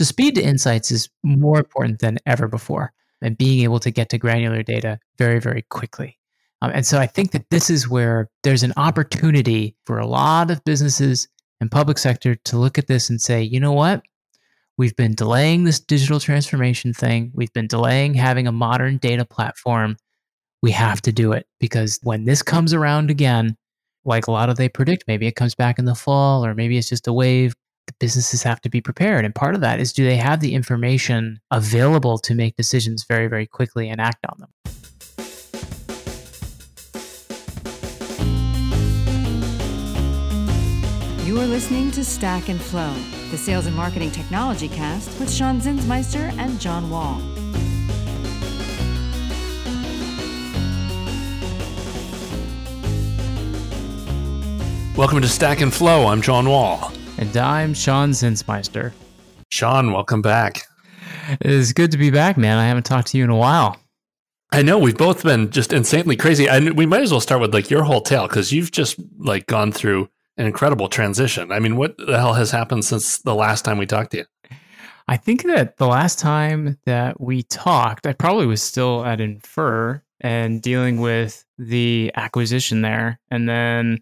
So speed to insights is more important than ever before and being able to get to granular data very, very quickly. Um, and so I think that this is where there's an opportunity for a lot of businesses and public sector to look at this and say, you know what? We've been delaying this digital transformation thing. We've been delaying having a modern data platform. We have to do it because when this comes around again, like a lot of they predict, maybe it comes back in the fall or maybe it's just a wave. The businesses have to be prepared. And part of that is do they have the information available to make decisions very, very quickly and act on them? You are listening to Stack and Flow, the sales and marketing technology cast with Sean Zinsmeister and John Wall. Welcome to Stack and Flow. I'm John Wall. And I'm Sean Zinsmeister. Sean, welcome back. It is good to be back, man. I haven't talked to you in a while. I know we've both been just insanely crazy. And we might as well start with like your whole tale because you've just like gone through an incredible transition. I mean, what the hell has happened since the last time we talked to you? I think that the last time that we talked, I probably was still at Infer and dealing with the acquisition there. And then,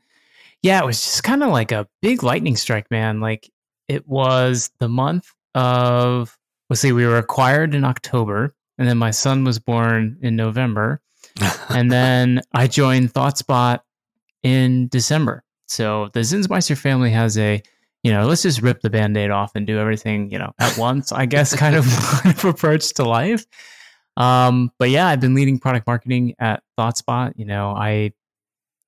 yeah, it was just kind of like a big lightning strike, man. Like it was the month of, let's see, we were acquired in October, and then my son was born in November. and then I joined ThoughtSpot in December. So the Zinsmeister family has a, you know, let's just rip the band-aid off and do everything, you know, at once, I guess, kind of, approach to life. Um, but yeah, I've been leading product marketing at ThoughtSpot. You know, I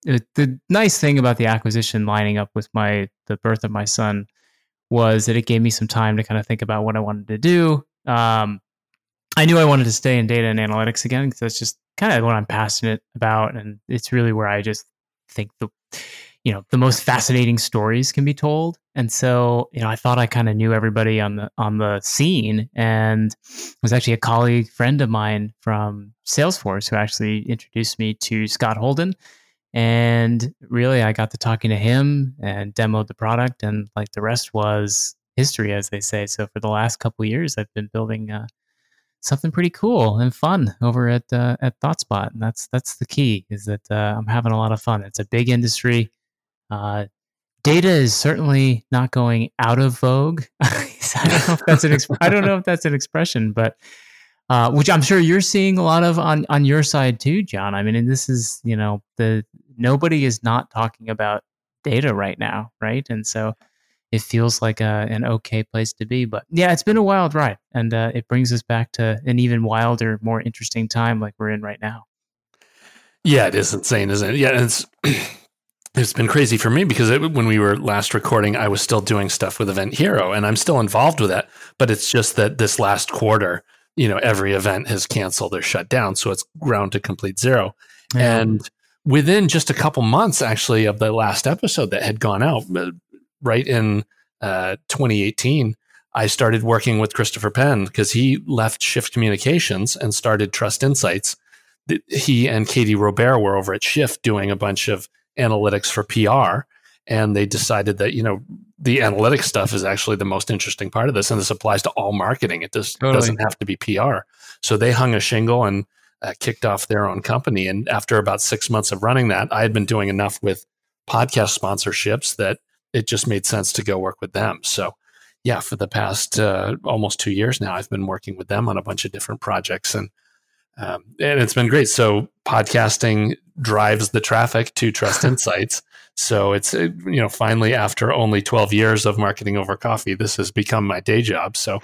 it, the nice thing about the acquisition lining up with my the birth of my son was that it gave me some time to kind of think about what I wanted to do. Um, I knew I wanted to stay in data and analytics again because that's just kind of what I'm passionate about, and it's really where I just think the you know the most fascinating stories can be told and so you know i thought i kind of knew everybody on the on the scene and was actually a colleague friend of mine from salesforce who actually introduced me to scott holden and really i got to talking to him and demoed the product and like the rest was history as they say so for the last couple years i've been building uh, something pretty cool and fun over at uh, at ThoughtSpot, and that's that's the key. Is that uh, I'm having a lot of fun. It's a big industry. Uh, data is certainly not going out of vogue. I don't know if that's an exp- I don't know if that's an expression, but uh, which I'm sure you're seeing a lot of on on your side too, John. I mean, and this is you know the nobody is not talking about data right now, right? And so it feels like a, an okay place to be. But yeah, it's been a wild ride, and uh, it brings us back to an even wilder, more interesting time like we're in right now. Yeah, it is insane, isn't it? Yeah, it's it's been crazy for me because it, when we were last recording, I was still doing stuff with Event Hero, and I'm still involved with that. But it's just that this last quarter, you know, every event has canceled or shut down, so it's ground to complete zero. Yeah. And within just a couple months, actually, of the last episode that had gone out, uh, right in uh, 2018, I started working with Christopher Penn because he left Shift Communications and started Trust Insights. He and Katie Robbert were over at Shift doing a bunch of analytics for PR. And they decided that, you know, the analytics stuff is actually the most interesting part of this. And this applies to all marketing. It just totally. doesn't have to be PR. So they hung a shingle and uh, kicked off their own company. And after about six months of running that, I had been doing enough with podcast sponsorships that it just made sense to go work with them. So, yeah, for the past uh, almost two years now, I've been working with them on a bunch of different projects, and um, and it's been great. So, podcasting drives the traffic to Trust Insights. So it's uh, you know finally after only 12 years of marketing over coffee, this has become my day job. So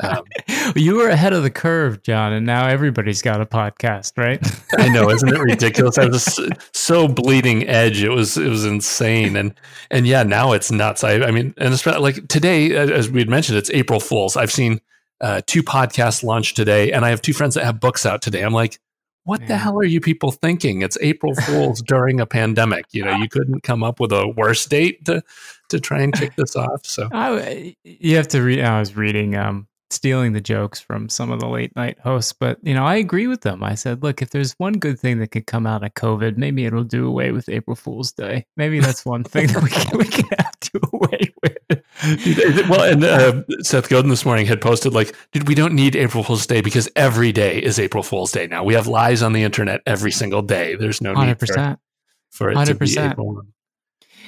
um, you were ahead of the curve, John, and now everybody's got a podcast, right? I know, isn't it ridiculous? I was so bleeding edge. It was it was insane, and and yeah, now it's nuts. I I mean, and it's like today, as we had mentioned, it's April Fools. I've seen uh, two podcasts launch today, and I have two friends that have books out today. I'm like what the hell are you people thinking? It's April Fools during a pandemic. You know, you couldn't come up with a worse date to to try and kick this off. So I, you have to read. I was reading, um, stealing the jokes from some of the late night hosts, but you know, I agree with them. I said, look, if there's one good thing that could come out of COVID, maybe it'll do away with April Fool's Day. Maybe that's one thing that we can we can have do away with. Well, and uh, Seth Godin this morning had posted like, "Dude, we don't need April Fool's Day because every day is April Fool's Day now. We have lies on the internet every single day. There's no 100%. need for, for it 100%. to be April."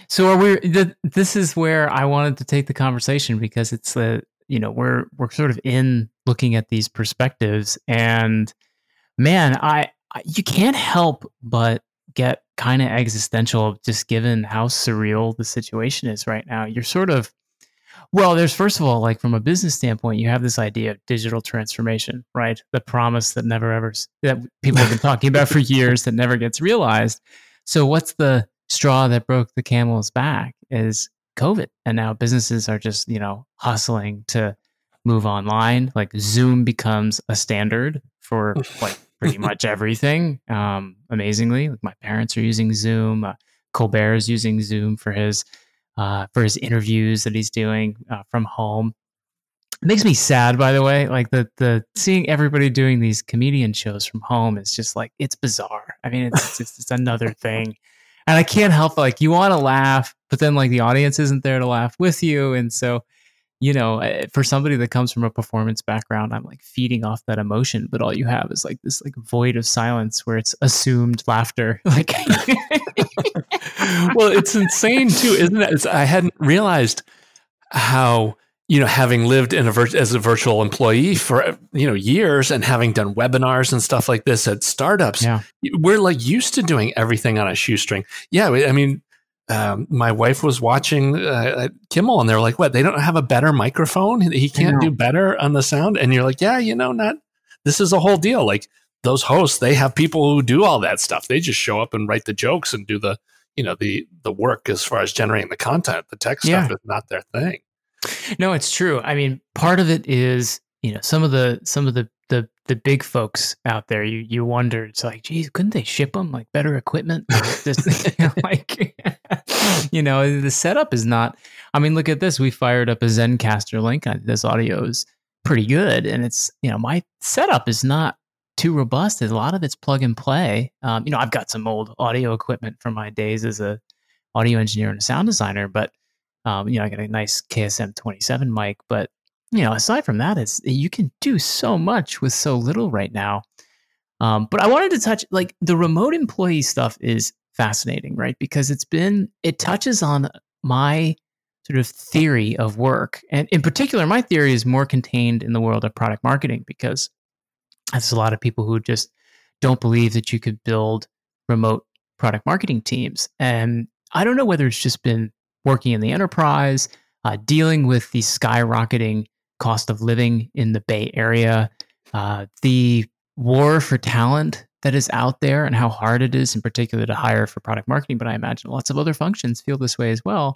So are we? The, this is where I wanted to take the conversation because it's the you know we're we're sort of in looking at these perspectives, and man, I, I you can't help but get kind of existential just given how surreal the situation is right now. You're sort of well, there's first of all, like from a business standpoint, you have this idea of digital transformation, right? The promise that never ever that people have been talking about for years that never gets realized. So what's the straw that broke the camel's back is COVID. And now businesses are just, you know, hustling to move online. Like Zoom becomes a standard for like pretty much everything. Um, amazingly, like my parents are using Zoom. Uh, Colbert is using Zoom for his uh, for his interviews that he's doing uh, from home. It makes me sad, by the way. Like the the seeing everybody doing these comedian shows from home is just like it's bizarre. I mean, it's just it's another thing, and I can't help like you want to laugh, but then like the audience isn't there to laugh with you, and so you know, eh, for somebody that comes from a performance background, I'm like feeding off that emotion, but all you have is like this like void of silence where it's assumed laughter. Like, well, it's insane too, isn't it? It's, I hadn't realized how you know having lived in a vir- as a virtual employee for you know years and having done webinars and stuff like this at startups yeah. we're like used to doing everything on a shoestring yeah i mean um, my wife was watching uh, Kimmel, and they're like, "What? They don't have a better microphone? He can't do better on the sound." And you're like, "Yeah, you know, not. This is a whole deal. Like those hosts, they have people who do all that stuff. They just show up and write the jokes and do the, you know, the the work as far as generating the content. The tech stuff is not their thing." No, it's true. I mean, part of it is you know some of the some of the the big folks out there, you you wonder. It's like, geez, couldn't they ship them like better equipment? Just, like, you know, the setup is not. I mean, look at this. We fired up a Zencastr link. This audio is pretty good, and it's you know my setup is not too robust. A lot of it's plug and play. Um, you know, I've got some old audio equipment from my days as a audio engineer and a sound designer, but um, you know, I got a nice KSM 27 mic, but you know, aside from that, it's you can do so much with so little right now. Um, but I wanted to touch like the remote employee stuff is fascinating, right? Because it's been it touches on my sort of theory of work, and in particular, my theory is more contained in the world of product marketing because there's a lot of people who just don't believe that you could build remote product marketing teams, and I don't know whether it's just been working in the enterprise, uh, dealing with the skyrocketing cost of living in the Bay Area, uh, the war for talent that is out there, and how hard it is, in particular, to hire for product marketing. But I imagine lots of other functions feel this way as well.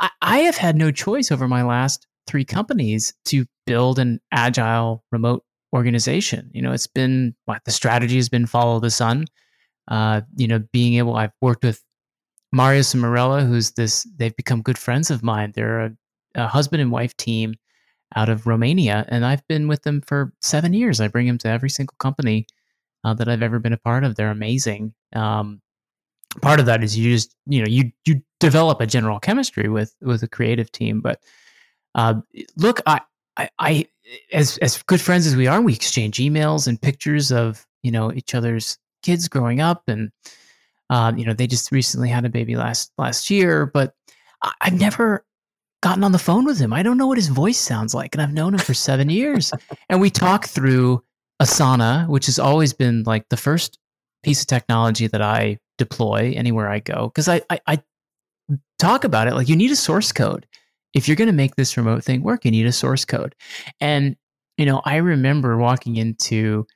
I, I have had no choice over my last three companies to build an agile remote organization. You know, it's been what the strategy has been follow the sun. Uh, you know, being able, I've worked with Marius and Morella, who's this, they've become good friends of mine. They're a, a husband and wife team out of Romania, and I've been with them for seven years. I bring them to every single company uh, that I've ever been a part of. They're amazing. Um, part of that is you just you know you you develop a general chemistry with with a creative team. But uh, look, I, I, I as as good friends as we are, we exchange emails and pictures of you know each other's kids growing up, and um, you know they just recently had a baby last last year, but I've never gotten on the phone with him. I don't know what his voice sounds like, and I've known him for seven years. And we talk through Asana, which has always been like the first piece of technology that I deploy anywhere I go, because I, I, I talk about it like you need a source code. If you're going to make this remote thing work, you need a source code. And you know, I remember walking into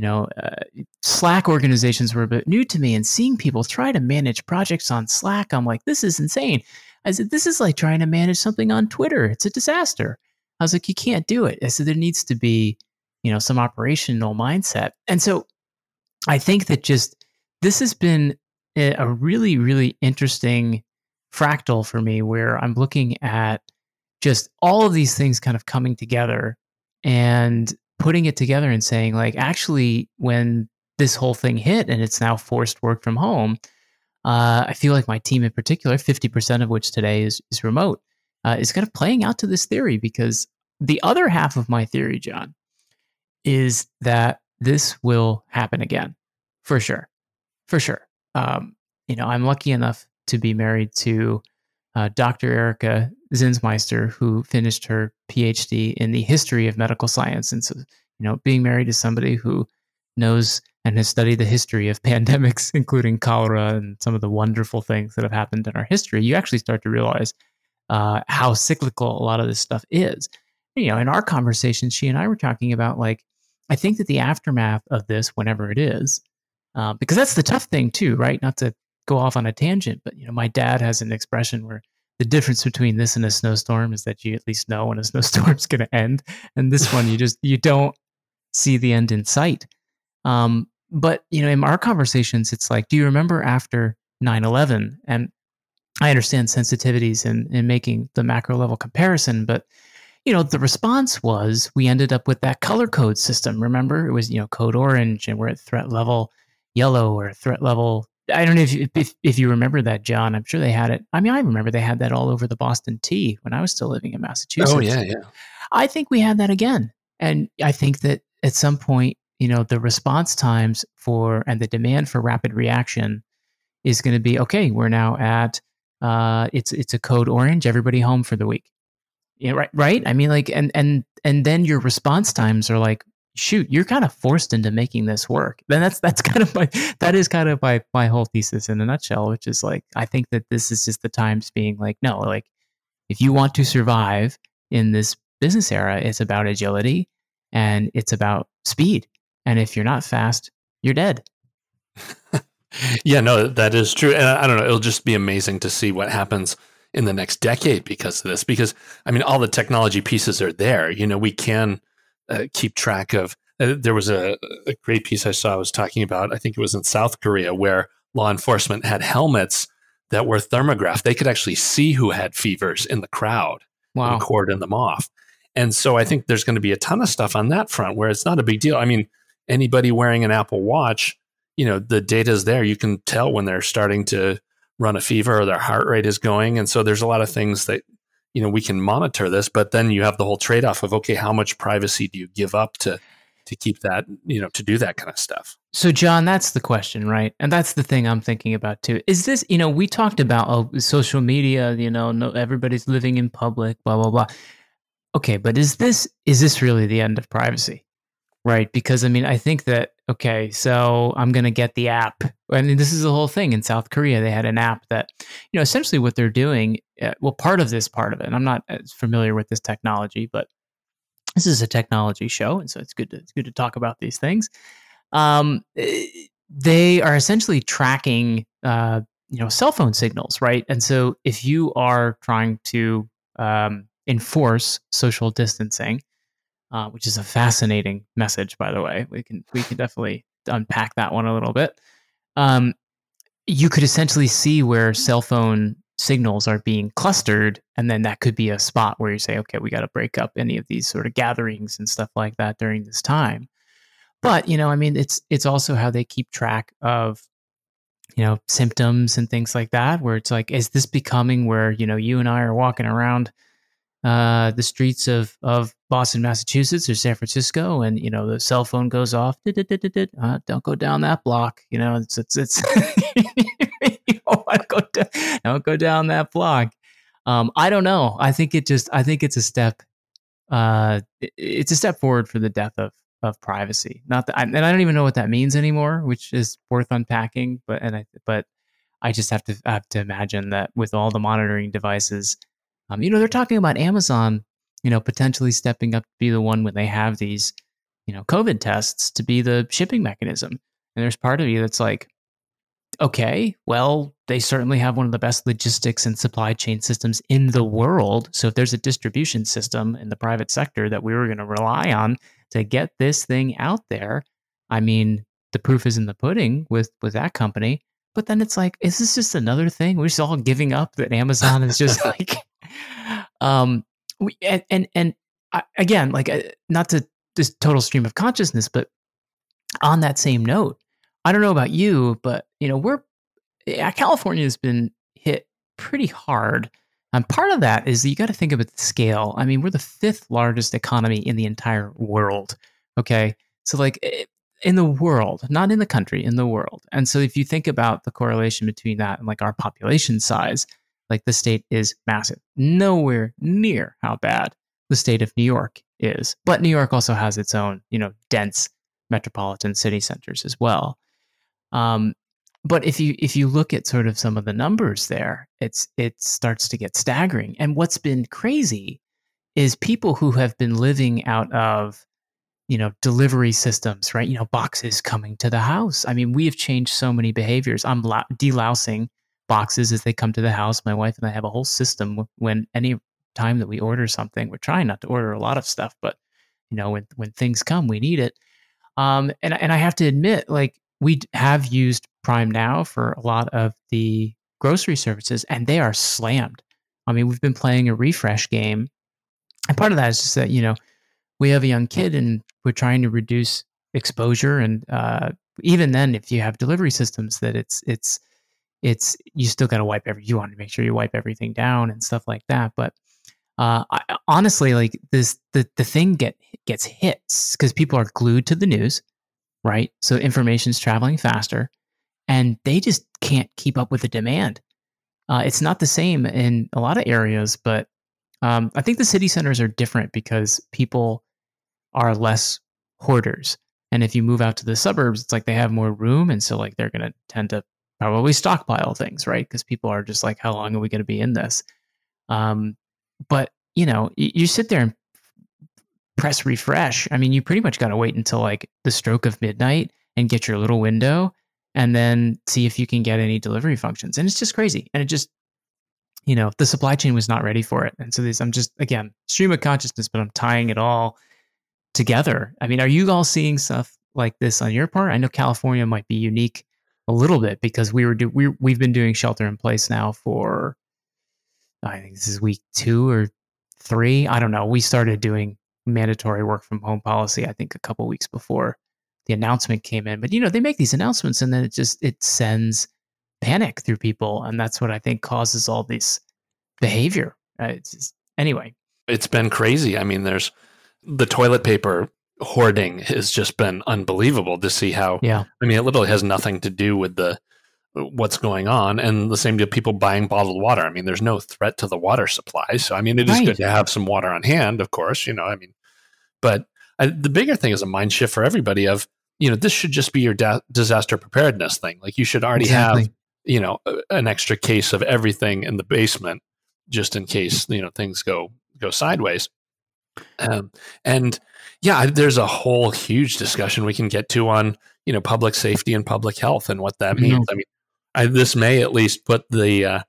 you know, uh, Slack organizations were a bit new to me, and seeing people try to manage projects on Slack, I'm like, this is insane. I said, this is like trying to manage something on Twitter. It's a disaster. I was like, you can't do it. I said, there needs to be, you know, some operational mindset. And so I think that just this has been a really, really interesting fractal for me where I'm looking at just all of these things kind of coming together and putting it together and saying, like, actually, when this whole thing hit and it's now forced work from home, uh, I feel like my team in particular, 50% of which today is, is remote, uh, is kind of playing out to this theory because the other half of my theory, John, is that this will happen again for sure. For sure. Um, you know, I'm lucky enough to be married to uh, Dr. Erica Zinsmeister, who finished her PhD in the history of medical science. And so, you know, being married to somebody who knows and has studied the history of pandemics, including cholera and some of the wonderful things that have happened in our history, you actually start to realize uh, how cyclical a lot of this stuff is. You know, in our conversation, she and I were talking about like, I think that the aftermath of this, whenever it is, uh, because that's the tough thing too, right? Not to go off on a tangent, but you know, my dad has an expression where the difference between this and a snowstorm is that you at least know when a snowstorm's going to end, and this one you just you don't see the end in sight. Um, but you know, in our conversations, it's like, do you remember after 9-11? And I understand sensitivities in, in making the macro level comparison, but you know, the response was we ended up with that color code system. Remember, it was you know code orange, and we're at threat level yellow or threat level. I don't know if you, if, if you remember that, John. I'm sure they had it. I mean, I remember they had that all over the Boston T when I was still living in Massachusetts. Oh yeah, yeah. I think we had that again, and I think that at some point, you know, the response times for and the demand for rapid reaction is going to be okay. We're now at uh, it's it's a code orange. Everybody home for the week. Yeah, right, right. I mean, like, and and and then your response times are like, shoot, you're kind of forced into making this work. Then that's that's kind of my that is kind of my my whole thesis in a nutshell, which is like, I think that this is just the times being like, no, like, if you want to survive in this business era, it's about agility and it's about speed. And if you're not fast, you're dead. yeah, no, that is true. And I don't know, it'll just be amazing to see what happens in the next decade because of this. Because I mean, all the technology pieces are there. You know, we can uh, keep track of. Uh, there was a, a great piece I saw. I was talking about. I think it was in South Korea where law enforcement had helmets that were thermographed. They could actually see who had fevers in the crowd wow. and cordon them off. And so I think there's going to be a ton of stuff on that front where it's not a big deal. I mean, anybody wearing an Apple Watch, you know, the data is there. You can tell when they're starting to run a fever or their heart rate is going. And so there's a lot of things that, you know, we can monitor this, but then you have the whole trade off of, okay, how much privacy do you give up to, to keep that, you know, to do that kind of stuff? So, John, that's the question, right? And that's the thing I'm thinking about too. Is this, you know, we talked about oh, social media, you know, no, everybody's living in public, blah, blah, blah. Okay, but is this, is this really the end of privacy? Right. Because I mean, I think that, okay, so I'm going to get the app. I mean, this is the whole thing in South Korea. They had an app that, you know, essentially what they're doing, uh, well, part of this part of it, and I'm not as familiar with this technology, but this is a technology show. And so it's good to, it's good to talk about these things. Um, eh, they are essentially tracking, uh, you know, cell phone signals, right? And so if you are trying to um, enforce social distancing, uh, which is a fascinating message, by the way. We can we can definitely unpack that one a little bit. Um, you could essentially see where cell phone signals are being clustered, and then that could be a spot where you say, okay, we got to break up any of these sort of gatherings and stuff like that during this time. But you know, I mean, it's it's also how they keep track of you know symptoms and things like that. Where it's like, is this becoming where you know you and I are walking around? Uh, the streets of, of Boston, Massachusetts, or San Francisco, and you know the cell phone goes off. Uh, don't go down that block. You know, it's it's it's. don't, go down, don't go down that block. Um, I don't know. I think it just. I think it's a step. Uh, it's a step forward for the death of of privacy. Not that, and I don't even know what that means anymore, which is worth unpacking. But and I, but I just have to have to imagine that with all the monitoring devices um, you know, they're talking about Amazon, you know, potentially stepping up to be the one when they have these, you know, COVID tests to be the shipping mechanism. And there's part of you that's like, okay, well, they certainly have one of the best logistics and supply chain systems in the world. So if there's a distribution system in the private sector that we were going to rely on to get this thing out there, I mean, the proof is in the pudding with with that company. But then it's like, is this just another thing? We're just all giving up that Amazon is just like um, we, and and, and I, again, like uh, not to this total stream of consciousness, but on that same note, I don't know about you, but you know, we're California has been hit pretty hard And part of that is that you got to think about the scale. I mean, we're the fifth largest economy in the entire world. Okay. So, like, eh, in the world, not in the country, in the world. And so, if you think about the correlation between that and like our population size, like the state is massive, nowhere near how bad the state of New York is. But New York also has its own, you know, dense metropolitan city centers as well. Um, but if you if you look at sort of some of the numbers there, it's it starts to get staggering. And what's been crazy is people who have been living out of you know delivery systems, right? You know, boxes coming to the house. I mean, we have changed so many behaviors. I'm delousing boxes as they come to the house. My wife and I have a whole system when any time that we order something, we're trying not to order a lot of stuff, but you know, when when things come, we need it. Um, and and I have to admit, like we have used Prime Now for a lot of the grocery services, and they are slammed. I mean, we've been playing a refresh game, and part of that is just that you know we have a young kid, and we're trying to reduce exposure. And uh, even then, if you have delivery systems, that it's it's it's you still got to wipe every. You want to make sure you wipe everything down and stuff like that. But uh, I, honestly, like this, the the thing get gets hits because people are glued to the news, right? So information's traveling faster and they just can't keep up with the demand. Uh, it's not the same in a lot of areas, but um, I think the city centers are different because people are less hoarders. And if you move out to the suburbs, it's like they have more room. And so, like, they're going to tend to probably stockpile things, right? Because people are just like, how long are we going to be in this? Um, but, you know, you, you sit there and press refresh. I mean, you pretty much got to wait until like the stroke of midnight and get your little window and then see if you can get any delivery functions. And it's just crazy. And it just, you know, the supply chain was not ready for it. And so this, I'm just, again, stream of consciousness, but I'm tying it all together. I mean, are you all seeing stuff like this on your part? I know California might be unique a little bit because we were do we we've been doing shelter in place now for I think this is week two or three. I don't know. We started doing mandatory work from home policy I think a couple weeks before the announcement came in. But you know, they make these announcements and then it just it sends panic through people, and that's what I think causes all this behavior. Uh, it's just, anyway. It's been crazy. I mean, there's the toilet paper hoarding has just been unbelievable to see how. Yeah. I mean, it literally has nothing to do with the what's going on and the same to people buying bottled water i mean there's no threat to the water supply so i mean it is right. good to have some water on hand of course you know i mean but I, the bigger thing is a mind shift for everybody of you know this should just be your da- disaster preparedness thing like you should already exactly. have you know an extra case of everything in the basement just in case you know things go go sideways um, and yeah there's a whole huge discussion we can get to on you know public safety and public health and what that means mm-hmm. i mean I, this may at least put the uh,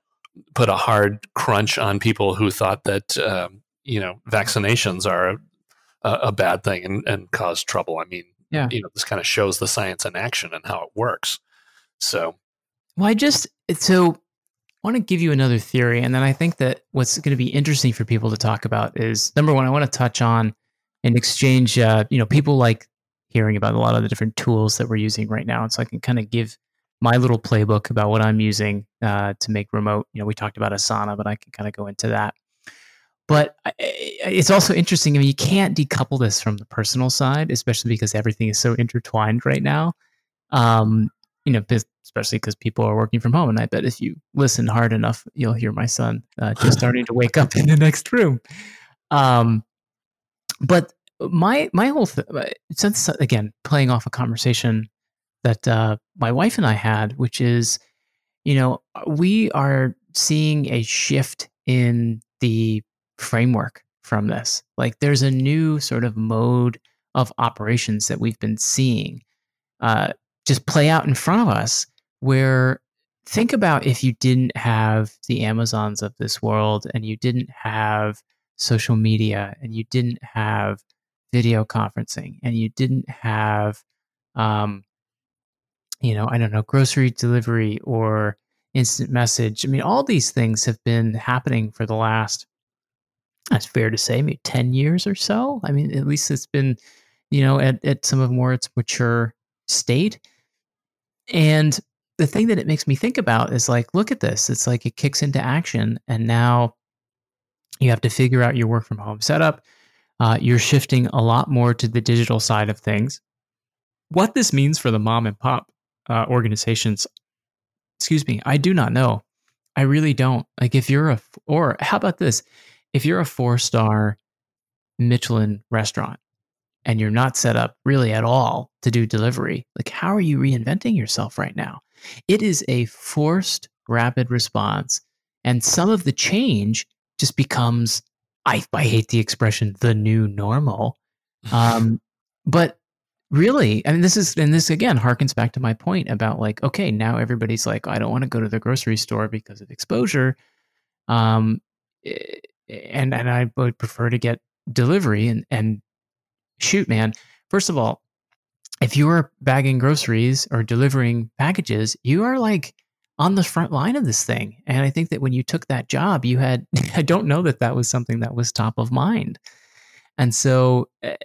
put a hard crunch on people who thought that um, you know vaccinations are a, a bad thing and, and cause trouble. I mean, yeah. you know, this kind of shows the science in action and how it works. So, well, I just so want to give you another theory, and then I think that what's going to be interesting for people to talk about is number one, I want to touch on and exchange. Uh, you know, people like hearing about a lot of the different tools that we're using right now, and so I can kind of give my little playbook about what I'm using uh, to make remote. You know, we talked about Asana, but I can kind of go into that. But it's also interesting. I mean, you can't decouple this from the personal side, especially because everything is so intertwined right now. Um, you know, especially because people are working from home. And I bet if you listen hard enough, you'll hear my son uh, just starting to wake up in the next room. Um, but my my whole th- uh, since again playing off a conversation that uh, my wife and I had, which is, you know, we are seeing a shift in the framework from this. Like there's a new sort of mode of operations that we've been seeing uh, just play out in front of us where think about if you didn't have the Amazons of this world and you didn't have social media and you didn't have video conferencing and you didn't have um, you know, I don't know, grocery delivery or instant message. I mean, all these things have been happening for the last that's fair to say, maybe 10 years or so. I mean, at least it's been, you know, at, at some of more its mature state. And the thing that it makes me think about is like, look at this. It's like it kicks into action. And now You have to figure out your work from home setup. Uh, you're shifting a lot more to the digital side of things. What this means for the mom and pop uh, organizations, excuse me, I do not know. I really don't. Like, if you're a, or how about this? If you're a four star Michelin restaurant and you're not set up really at all to do delivery, like, how are you reinventing yourself right now? It is a forced rapid response. And some of the change just becomes, I, I hate the expression, the new normal. Um, but really, I mean, this is, and this again harkens back to my point about like, okay, now everybody's like, I don't want to go to the grocery store because of exposure. Um, eh, and, and I would prefer to get delivery and, and shoot, man. First of all, if you are bagging groceries or delivering packages, you are like on the front line of this thing. And I think that when you took that job, you had, I don't know that that was something that was top of mind. And so, eh,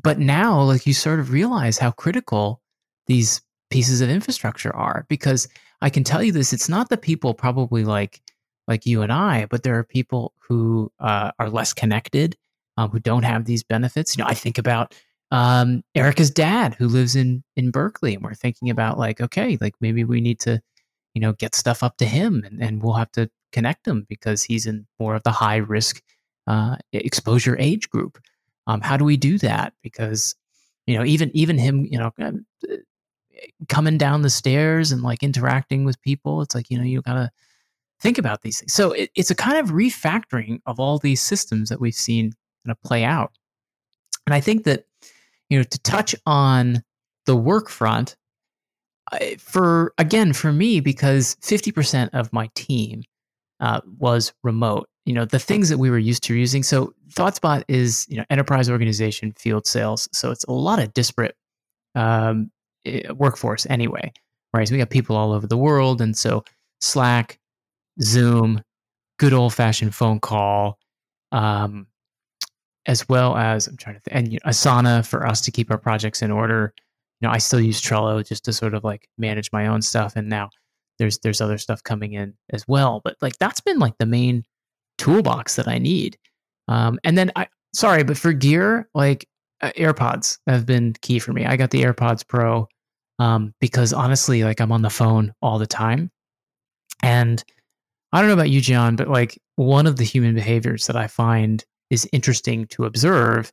but now, like you sort of realize how critical these pieces of infrastructure are because I can tell you this it's not the people probably like, like you and I, but there are people who uh, are less connected, um, who don't have these benefits. You know, I think about um, Erica's dad who lives in in Berkeley, and we're thinking about like, okay, like maybe we need to you know, get stuff up to him and, and we'll have to connect him because he's in more of the high risk uh, exposure age group. Um, how do we do that? Because, you know, even, even him, you know, uh, coming down the stairs and like interacting with people, it's like, you know, you gotta think about these things. So it, it's a kind of refactoring of all these systems that we've seen kind of play out. And I think that, you know, to touch on the work front, for again for me because 50% of my team uh, was remote you know the things that we were used to using so thoughtspot is you know enterprise organization field sales so it's a lot of disparate um, workforce anyway right so we got people all over the world and so slack zoom good old fashioned phone call um, as well as i'm trying to think and you know, asana for us to keep our projects in order you know, I still use Trello just to sort of like manage my own stuff. And now there's there's other stuff coming in as well. But like that's been like the main toolbox that I need. Um, and then I sorry, but for gear, like uh, AirPods have been key for me. I got the AirPods Pro um, because honestly, like I'm on the phone all the time. And I don't know about you, John, but like one of the human behaviors that I find is interesting to observe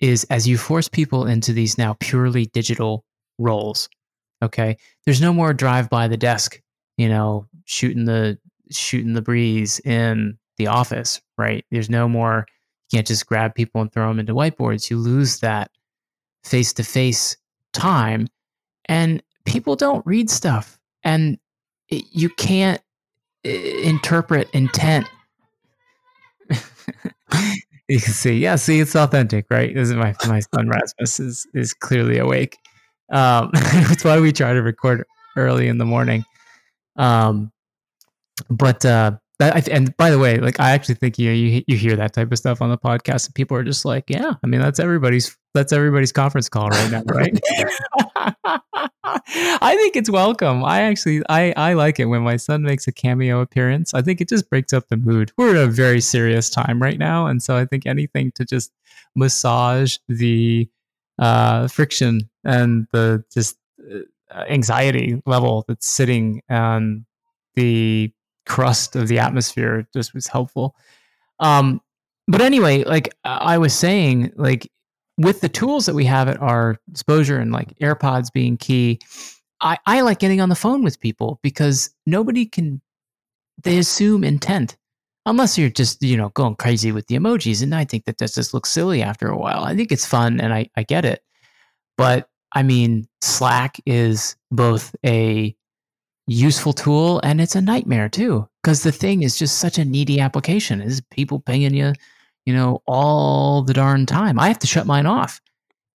is as you force people into these now purely digital roles. Okay, there's no more drive by the desk, you know, shooting the shooting the breeze in the office, right? There's no more. You can't just grab people and throw them into whiteboards. You lose that face to face time, and people don't read stuff, and it, you can't interpret intent you can see, yeah, see, it's authentic, right? This is my my son Rasmus is is clearly awake. Um, that's why we try to record early in the morning. Um, but uh, that, and by the way, like I actually think you know, you you hear that type of stuff on the podcast, and people are just like, yeah, I mean that's everybody's that's everybody's conference call right now, right? I think it's welcome. I actually I I like it when my son makes a cameo appearance. I think it just breaks up the mood. We're at a very serious time right now, and so I think anything to just massage the uh, friction and the just uh, anxiety level that's sitting on the crust of the atmosphere just was helpful. Um, but anyway, like I was saying, like with the tools that we have at our exposure and like AirPods being key, I, I like getting on the phone with people because nobody can, they assume intent unless you're just, you know, going crazy with the emojis. And I think that that just looks silly after a while. I think it's fun and I, I get it. But I mean, Slack is both a useful tool and it's a nightmare too because the thing is just such a needy application is people pinging you you know all the darn time. I have to shut mine off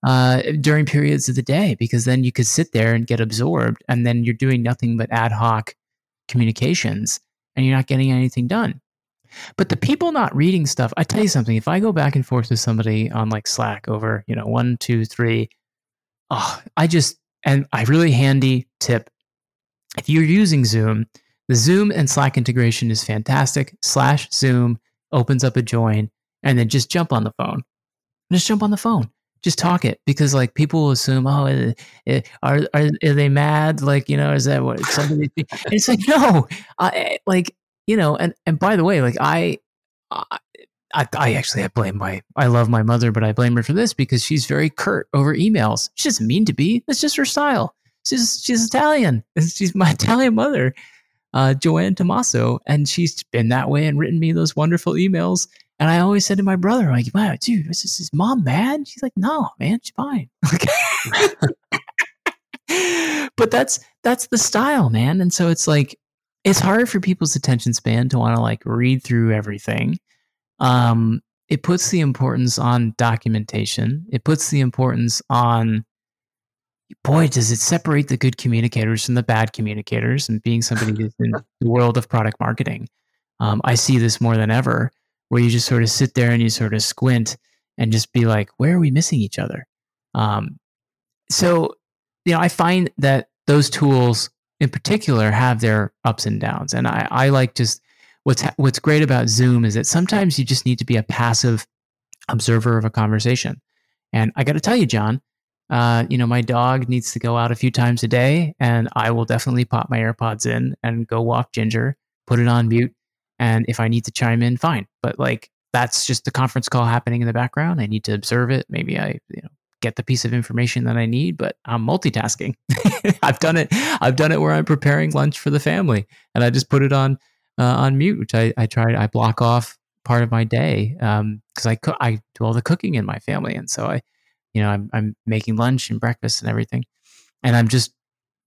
uh, during periods of the day because then you could sit there and get absorbed and then you're doing nothing but ad hoc communications and you're not getting anything done. But the people not reading stuff i tell you something if i go back and forth with somebody on like slack over you know one two three oh i just and i really handy tip if you're using Zoom, the Zoom and Slack integration is fantastic. Slash Zoom opens up a join, and then just jump on the phone. Just jump on the phone. Just talk it because like people will assume, oh, uh, uh, are are, are they mad? Like you know, is that what somebody? it's like no, I like you know, and and by the way, like I, I I, I actually I blame my I love my mother, but I blame her for this because she's very curt over emails. She doesn't mean to be. That's just her style. She's she's Italian. She's my Italian mother, uh, Joanne Tomaso, and she's been that way and written me those wonderful emails. And I always said to my brother, like, "Wow, dude, is, is mom mad?" She's like, "No, man, she's fine." but that's that's the style, man. And so it's like it's hard for people's attention span to want to like read through everything um, it puts the importance on documentation. It puts the importance on boy, does it separate the good communicators from the bad communicators and being somebody who's in the world of product marketing. Um, I see this more than ever, where you just sort of sit there and you sort of squint and just be like, where are we missing each other? Um, so, you know, I find that those tools in particular have their ups and downs. And I, I like just what's what's great about Zoom is that sometimes you just need to be a passive observer of a conversation. And I got to tell you, John, uh, you know, my dog needs to go out a few times a day, and I will definitely pop my AirPods in and go walk Ginger, put it on mute, and if I need to chime in, fine. But like that's just the conference call happening in the background. I need to observe it. Maybe I, you know, get the piece of information that I need, but I'm multitasking. I've done it. I've done it where I'm preparing lunch for the family, and I just put it on uh, on mute, which I, I try, I block off part of my day because um, I cook, I do all the cooking in my family, and so I, you know, I'm I'm making lunch and breakfast and everything, and I'm just,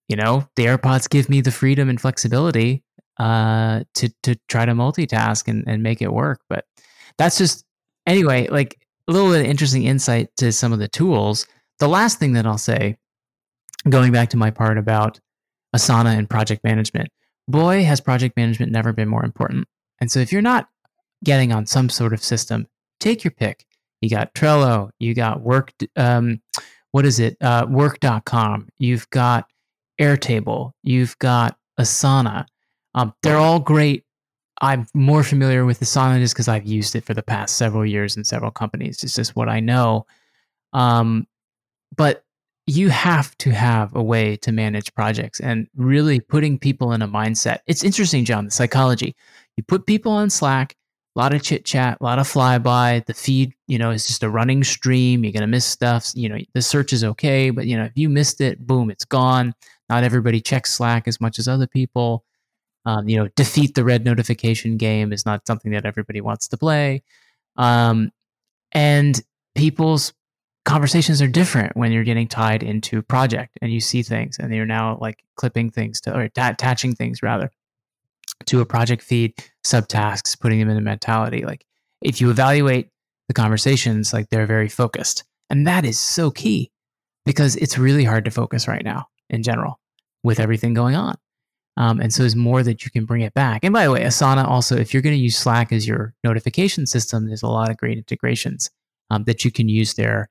you know, the AirPods give me the freedom and flexibility uh, to to try to multitask and and make it work. But that's just anyway, like a little bit of interesting insight to some of the tools. The last thing that I'll say, going back to my part about Asana and project management, boy, has project management never been more important. And so if you're not getting on some sort of system, take your pick. You got Trello, you got Work, um, what is it? Uh, work.com, you've got Airtable, you've got Asana. Um, they're all great. I'm more familiar with Asana just because I've used it for the past several years in several companies. It's just what I know. Um, but you have to have a way to manage projects and really putting people in a mindset. It's interesting, John, the psychology. You put people on Slack, a lot of chit chat, a lot of flyby. The feed, you know, is just a running stream. You're going to miss stuff. You know, the search is okay, but, you know, if you missed it, boom, it's gone. Not everybody checks Slack as much as other people. Um, you know, defeat the red notification game is not something that everybody wants to play. Um, and people's conversations are different when you're getting tied into project and you see things and you're now like clipping things to or attaching things rather to a project feed subtasks putting them in a mentality like if you evaluate the conversations like they're very focused and that is so key because it's really hard to focus right now in general with everything going on um, and so there's more that you can bring it back and by the way asana also if you're going to use slack as your notification system there's a lot of great integrations um, that you can use there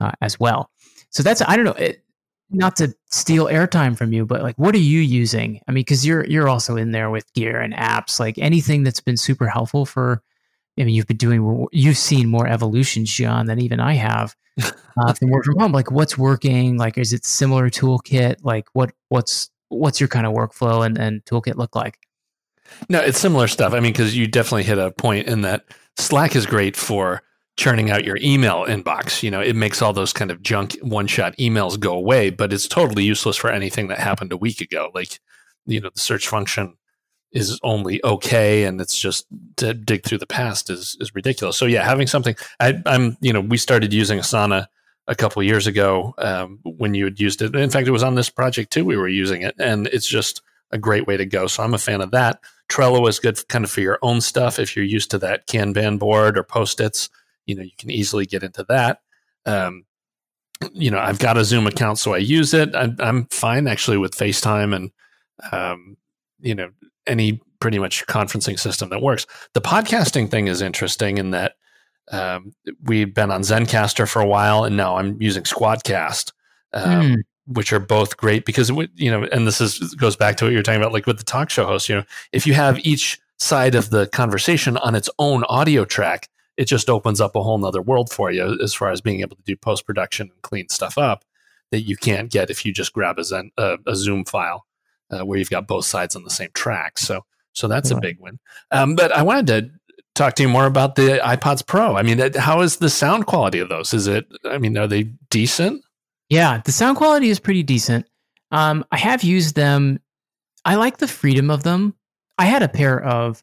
uh, as well. So that's I don't know. It, not to steal airtime from you, but like, what are you using? I mean, because you're you're also in there with gear and apps, like anything that's been super helpful for. I mean, you've been doing, you've seen more evolution, John, than even I have uh, from work from home. Like, what's working? Like, is it similar toolkit? Like, what what's what's your kind of workflow and, and toolkit look like? No, it's similar stuff. I mean, because you definitely hit a point in that Slack is great for churning out your email inbox. You know, it makes all those kind of junk one shot emails go away, but it's totally useless for anything that happened a week ago. Like, you know, the search function is only okay and it's just to dig through the past is is ridiculous. So yeah, having something I, am you know, we started using Asana a couple years ago um, when you had used it. In fact, it was on this project too. We were using it, and it's just a great way to go. So I'm a fan of that. Trello is good, kind of for your own stuff. If you're used to that Kanban board or post its, you know you can easily get into that. Um, you know i've got a zoom account so i use it. I'm, I'm fine actually with facetime and um, you know any pretty much conferencing system that works. The podcasting thing is interesting in that um, we've been on zencastr for a while and now i'm using squadcast mm. which are both great because you know and this is goes back to what you're talking about like with the talk show host you know if you have each side of the conversation on its own audio track, it just opens up a whole nother world for you as far as being able to do post production and clean stuff up that you can't get if you just grab a, Zen, uh, a Zoom file uh, where you've got both sides on the same track. So, so that's right. a big win. Um, but I wanted to talk to you more about the iPods Pro. I mean, how is the sound quality of those? Is it? I mean, are they decent? Yeah, the sound quality is pretty decent. Um, I have used them. I like the freedom of them. I had a pair of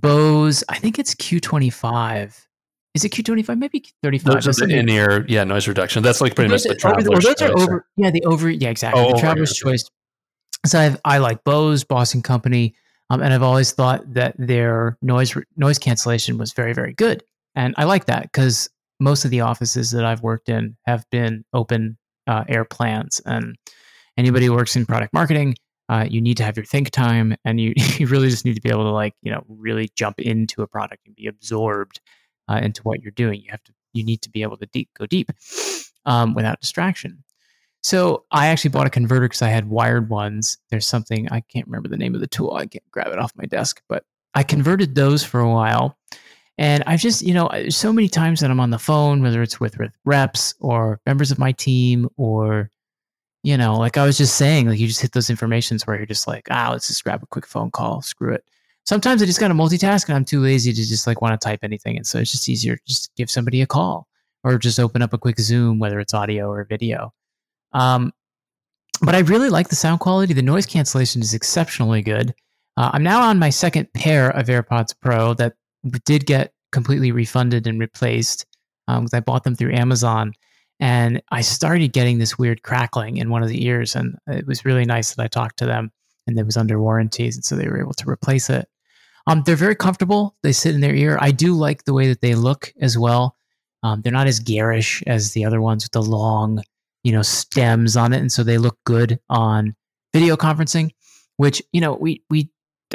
Bose. I think it's Q25. Is it Q25? Maybe 35. Those are the in-ear, yeah, noise reduction. That's like pretty much the traveler's choice. Over, yeah, the over, yeah, exactly. Oh, the traveler's choice. So I've, I like Bose, Boston Company, um, and I've always thought that their noise noise cancellation was very, very good, and I like that because most of the offices that I've worked in have been open uh, air plans, and anybody who works in product marketing, uh, you need to have your think time, and you you really just need to be able to like you know really jump into a product and be absorbed uh, into what you're doing. You have to you need to be able to deep, go deep um, without distraction. So I actually bought a converter because I had wired ones. There's something I can't remember the name of the tool. I can't grab it off my desk, but I converted those for a while. And I've just, you know, so many times that I'm on the phone, whether it's with, with reps or members of my team or, you know, like I was just saying, like you just hit those informations where you're just like, ah, let's just grab a quick phone call, screw it sometimes I just got to multitask and I'm too lazy to just like want to type anything. And so it's just easier to just give somebody a call or just open up a quick Zoom, whether it's audio or video. Um, but I really like the sound quality. The noise cancellation is exceptionally good. Uh, I'm now on my second pair of AirPods Pro that did get completely refunded and replaced because um, I bought them through Amazon. And I started getting this weird crackling in one of the ears. And it was really nice that I talked to them and it was under warranties. And so they were able to replace it. Um, they're very comfortable. They sit in their ear. I do like the way that they look as well. Um, they're not as garish as the other ones with the long, you know, stems on it, and so they look good on video conferencing. Which you know, we we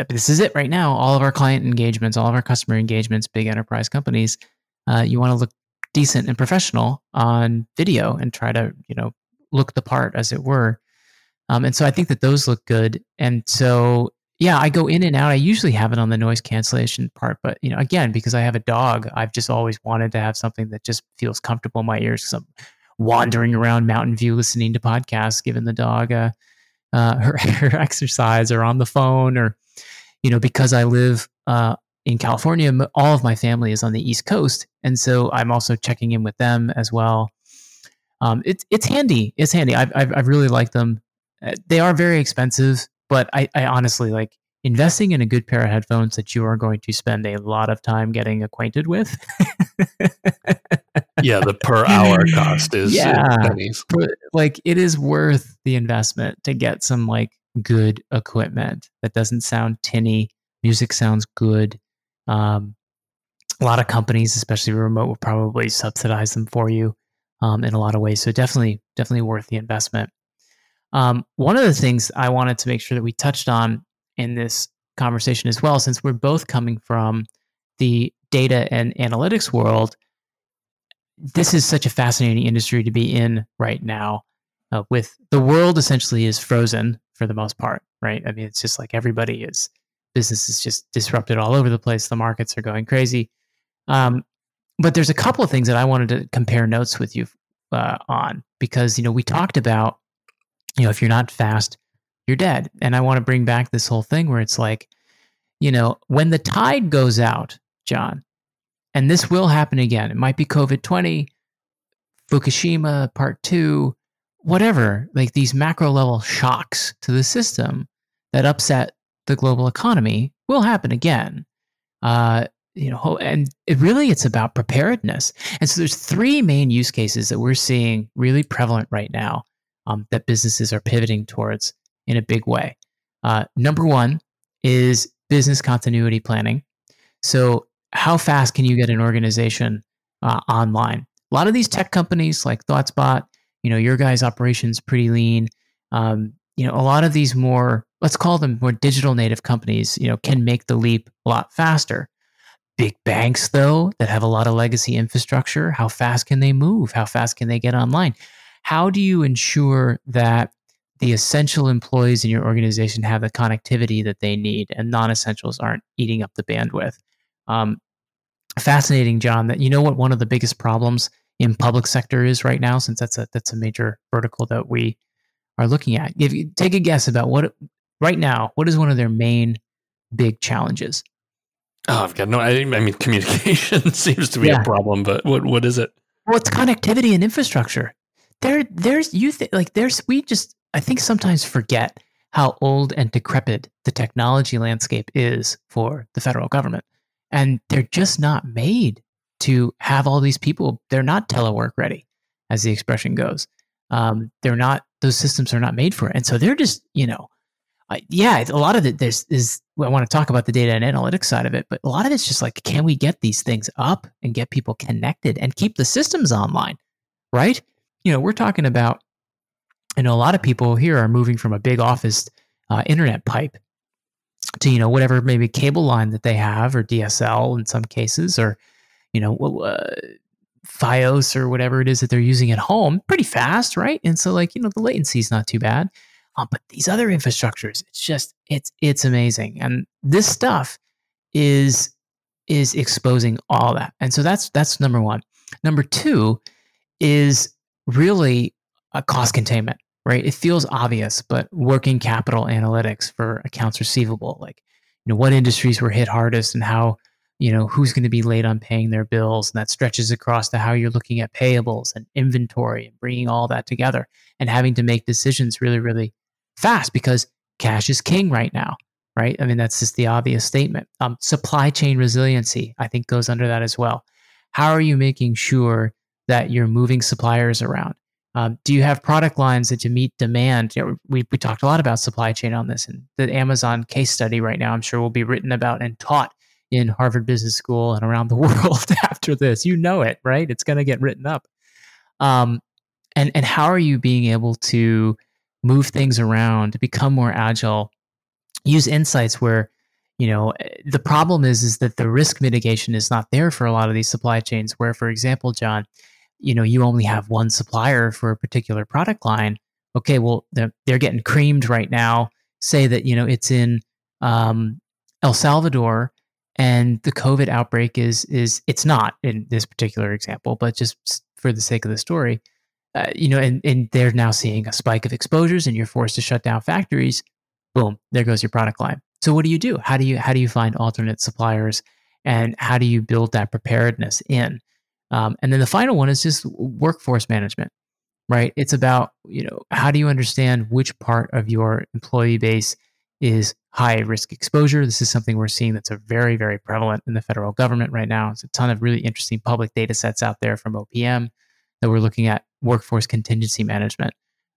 this is it right now. All of our client engagements, all of our customer engagements, big enterprise companies, uh, you want to look decent and professional on video and try to you know look the part, as it were. Um, and so I think that those look good. And so yeah, I go in and out. I usually have it on the noise cancellation part, but you know, again, because I have a dog, I've just always wanted to have something that just feels comfortable in my ears. Because I'm wandering around Mountain View listening to podcasts, giving the dog uh, uh, her, her exercise, or on the phone, or you know, because I live uh, in California, all of my family is on the East Coast, and so I'm also checking in with them as well. Um, it's it's handy. It's handy. I've, I've I've really liked them. Uh, they are very expensive but I, I honestly like investing in a good pair of headphones that you are going to spend a lot of time getting acquainted with. yeah, the per hour cost is yeah, like it is worth the investment to get some like good equipment that doesn't sound tinny. Music sounds good. Um, a lot of companies, especially remote, will probably subsidize them for you um, in a lot of ways. So definitely, definitely worth the investment. Um, one of the things I wanted to make sure that we touched on in this conversation as well, since we're both coming from the data and analytics world, this is such a fascinating industry to be in right now. Uh, with the world essentially is frozen for the most part, right? I mean, it's just like everybody is business is just disrupted all over the place. The markets are going crazy. Um, but there's a couple of things that I wanted to compare notes with you uh, on because you know we talked about you know, if you're not fast, you're dead. And I want to bring back this whole thing where it's like, you know, when the tide goes out, John, and this will happen again. It might be COVID 20, Fukushima part two, whatever, like these macro level shocks to the system that upset the global economy will happen again. Uh, you know, and it really it's about preparedness. And so there's three main use cases that we're seeing really prevalent right now um, that businesses are pivoting towards in a big way. Uh, number one is business continuity planning. So, how fast can you get an organization uh, online? A lot of these tech companies like ThoughtSpot, you know, your guys' operations pretty lean. Um, you know, a lot of these more, let's call them more digital native companies, you know, can make the leap a lot faster. Big banks, though, that have a lot of legacy infrastructure, how fast can they move? How fast can they get online? how do you ensure that the essential employees in your organization have the connectivity that they need and non-essentials aren't eating up the bandwidth um, fascinating john that you know what one of the biggest problems in public sector is right now since that's a that's a major vertical that we are looking at if you take a guess about what right now what is one of their main big challenges Oh, I've got no. I, I mean, communication seems to be Yeah. a problem, but what what is it? Well, it's connectivity and infrastructure. There, there's you th- like there's we just I think sometimes forget how old and decrepit the technology landscape is for the federal government, and they're just not made to have all these people. They're not telework ready, as the expression goes. Um, they're not; those systems are not made for it, and so they're just you know, yeah. A lot of it there's is I want to talk about the data and analytics side of it, but a lot of it's just like, can we get these things up and get people connected and keep the systems online, right? You know, we're talking about, you know, a lot of people here are moving from a big office uh, internet pipe to, you know, whatever maybe cable line that they have or DSL in some cases, or, you know, uh, Fios or whatever it is that they're using at home, pretty fast, right? And so, like, you know, the latency is not too bad. Um, but these other infrastructures, it's just it's it's amazing, and this stuff is is exposing all that, and so that's that's number one. Number two is really a cost containment, right? It feels obvious, but working capital analytics for accounts receivable, like you know what industries were hit hardest and how you know who's going to be late on paying their bills, and that stretches across to how you're looking at payables and inventory and bringing all that together and having to make decisions really, really fast because cash is king right now, right? I mean, that's just the obvious statement. Um, supply chain resiliency, I think, goes under that as well. How are you making sure that you're moving suppliers around? Um, do you have product lines that to meet demand? You know, we, we talked a lot about supply chain on this, and the Amazon case study right now, I'm sure will be written about and taught in Harvard Business School and around the world after this. You know it, right? It's going to get written up. Um, and and how are you being able to move things around, become more agile, use insights where you know eh, the problem is is that the risk mitigation is not there for a lot of these supply chains where for example john you know you only have one supplier for a particular product line. Okay well they're, they're getting creamed right now. Say that you know it's in um, el salvador and the covid outbreak is is it's not in this particular example but just for the sake of the story uh, you know and, and they're now seeing a spike of exposures and you're forced to shut down factories boom there goes your product line. So what do you do? How do you how do you find alternate suppliers and how do you build that preparedness in? Um, and then the final one is just workforce management right? It's about you know how do you understand which part of your employee base is high risk exposure? This is something we're seeing that's a very very prevalent in the federal government right now. It's a ton of really interesting public data sets out there from opm that we're looking at workforce contingency management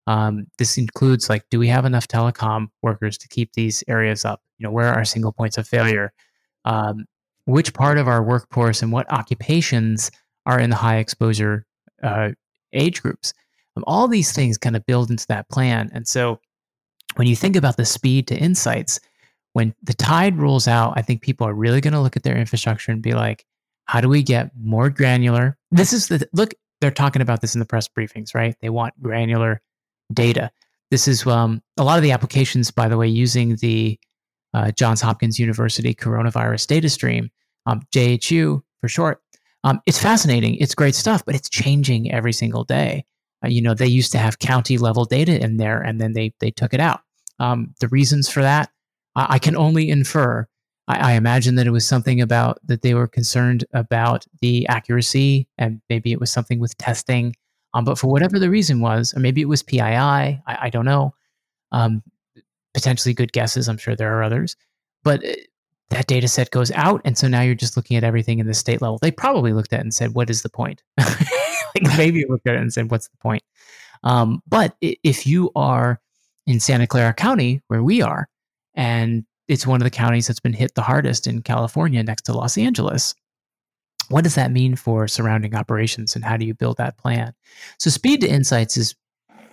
um, this includes like, do we have enough telecom workers to keep these areas up? You know, where are our single points of failure? Um, which part of our workforce and what occupations are in the high exposure uh, age groups? Um, all these things kind of build into that plan. And so, when you think about the speed to insights, when the tide rolls out, I think people are really going to look at their infrastructure and be like, how do we get more granular? This is the look. They're talking about this in the press briefings, right? They want granular data. This is um, a lot of the applications, by the way, using the uh, Johns Hopkins University coronavirus data stream, um, JHU for short. Um, it's fascinating. It's great stuff, but it's changing every single day. Uh, you know, they used to have county level data in there, and then they they took it out. Um, the reasons for that, I, I can only infer. I, I imagine that it was something about that they were concerned about the accuracy, and maybe it was something with testing. Um, but for whatever the reason was, or maybe it was PII, I, I don't know. Um, potentially good guesses. I'm sure there are others, but uh, that data set goes out, and so now you're just looking at everything in the state level. They probably looked at it and said, "What is the point?" like maybe looked at it and said, "What's the point?" Um, but if you are in Santa Clara County, where we are, and it's one of the counties that's been hit the hardest in California, next to Los Angeles. What does that mean for surrounding operations, and how do you build that plan? So, speed to insights is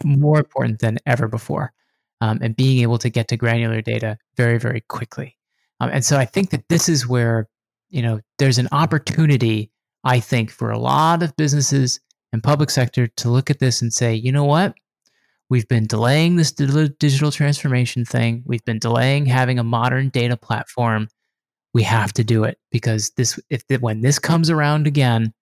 more important than ever before, um, and being able to get to granular data very, very quickly. Um, and so, I think that this is where you know there's an opportunity. I think for a lot of businesses and public sector to look at this and say, you know what, We've been delaying this digital transformation thing. We've been delaying having a modern data platform. We have to do it because this, if when this comes around again,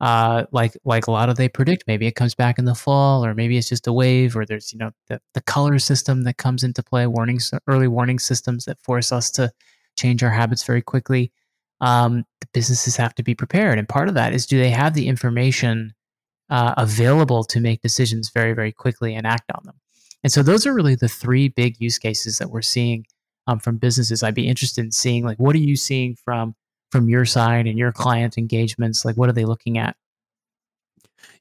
uh, like like a lot of they predict, maybe it comes back in the fall, or maybe it's just a wave, or there's you know the the color system that comes into play, warnings, early warning systems that force us to change our habits very quickly. Um, the businesses have to be prepared, and part of that is do they have the information uh, available to make decisions very very quickly and act on them. And so those are really the three big use cases that we're seeing um, from businesses. I'd be interested in seeing like what are you seeing from from your side and your client engagements? Like, what are they looking at?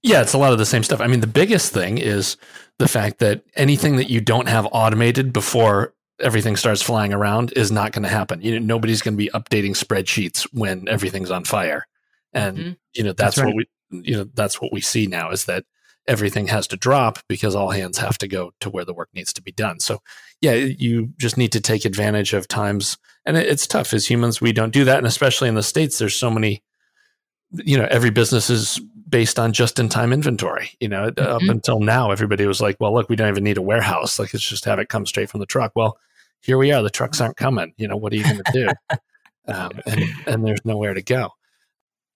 Yeah, it's a lot of the same stuff. I mean, the biggest thing is the fact that anything that you don't have automated before everything starts flying around is not going to happen. You know, nobody's going to be updating spreadsheets when everything's on fire. And mm-hmm. you know, that's, that's right. what we you know, that's what we see now is that everything has to drop because all hands have to go to where the work needs to be done. So, yeah, you just need to take advantage of times. And it's tough as humans, we don't do that. And especially in the States, there's so many, you know, every business is based on just in time inventory. You know, mm-hmm. up until now, everybody was like, well, look, we don't even need a warehouse. Like, let's just have it come straight from the truck. Well, here we are. The trucks aren't coming. You know, what are you going to do? um, and, and there's nowhere to go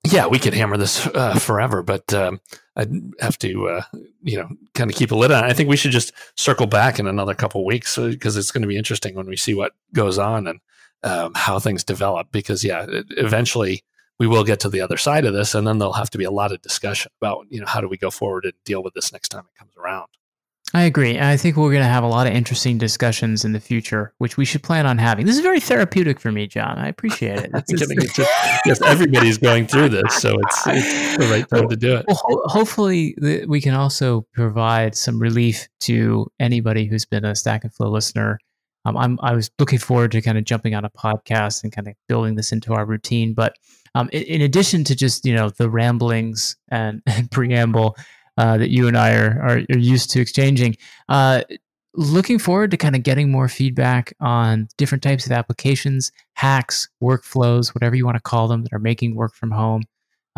yeah, we could hammer this uh, forever, but um, I'd have to, uh, you know, kind of keep a lid on. it. I think we should just circle back in another couple weeks because uh, it's going to be interesting when we see what goes on and um, how things develop. Because yeah, eventually we will get to the other side of this, and then there'll have to be a lot of discussion about, you know, how do we go forward and deal with this next time it comes around. I agree. I think we're going to have a lot of interesting discussions in the future, which we should plan on having. This is very therapeutic for me, John. I appreciate it. Just, yes, everybody's going through this, so it's, it's the right time to do it. Well, ho- hopefully, the, we can also provide some relief to anybody who's been a Stack and Flow listener. Um, I'm, I was looking forward to kind of jumping on a podcast and kind of building this into our routine. But um, in, in addition to just you know the ramblings and, and preamble, uh, that you and I are, are, are used to exchanging. Uh, looking forward to kind of getting more feedback on different types of applications, hacks, workflows, whatever you want to call them, that are making work from home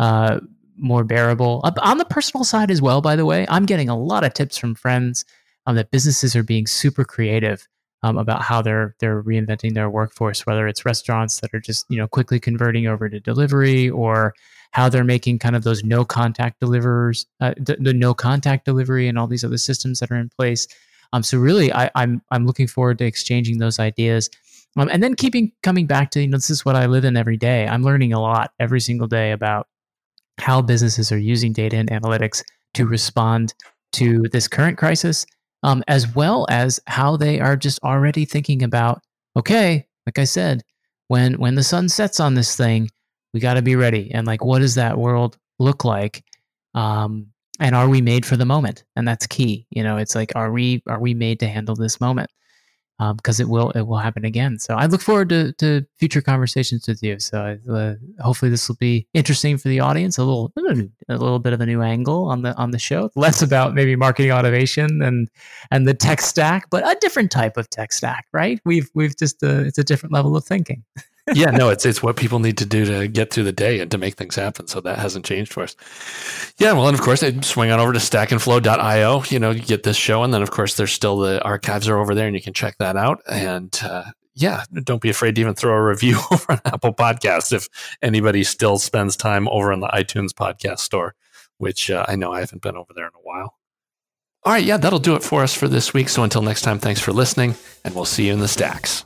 uh, more bearable. on the personal side as well, by the way, I'm getting a lot of tips from friends um, that businesses are being super creative um, about how they're they're reinventing their workforce, whether it's restaurants that are just you know quickly converting over to delivery or how they're making kind of those no contact deliverers, uh, the, the, no contact delivery, and all these other systems that are in place. Um, so really, I, am I'm, I'm looking forward to exchanging those ideas, um, and then keeping coming back to you know this is what I live in every day. I'm learning a lot every single day about how businesses are using data and analytics to respond to this current crisis, um, as well as how they are just already thinking about okay, like I said, when when the sun sets on this thing we got to be ready. And like what does that world look like um, and are we made for the moment? And that's key you know it's like are we are we made to handle this moment? Because um, it will it will happen again. So i look forward to, to future conversations with you. So uh, hopefully this will be interesting for the audience a little a little bit of a new angle on the on the show. Less about maybe marketing automation and and the tech stack but a different type of tech stack right? We've we've just uh, it's a different level of thinking yeah, no, it's it's what people need to do to get through the day and to make things happen. So that hasn't changed for us. Yeah, well, and of course, swing on over to stackandflow.io. You know, you get this show, and then of course, there's still the archives are over there, and you can check that out. And uh, yeah, don't be afraid to even throw a review over on Apple Podcasts if anybody still spends time over in the iTunes podcast store, which uh, I know I haven't been over there in a while. All right, yeah, that'll do it for us for this week. So until next time, thanks for listening, and we'll see you in the stacks.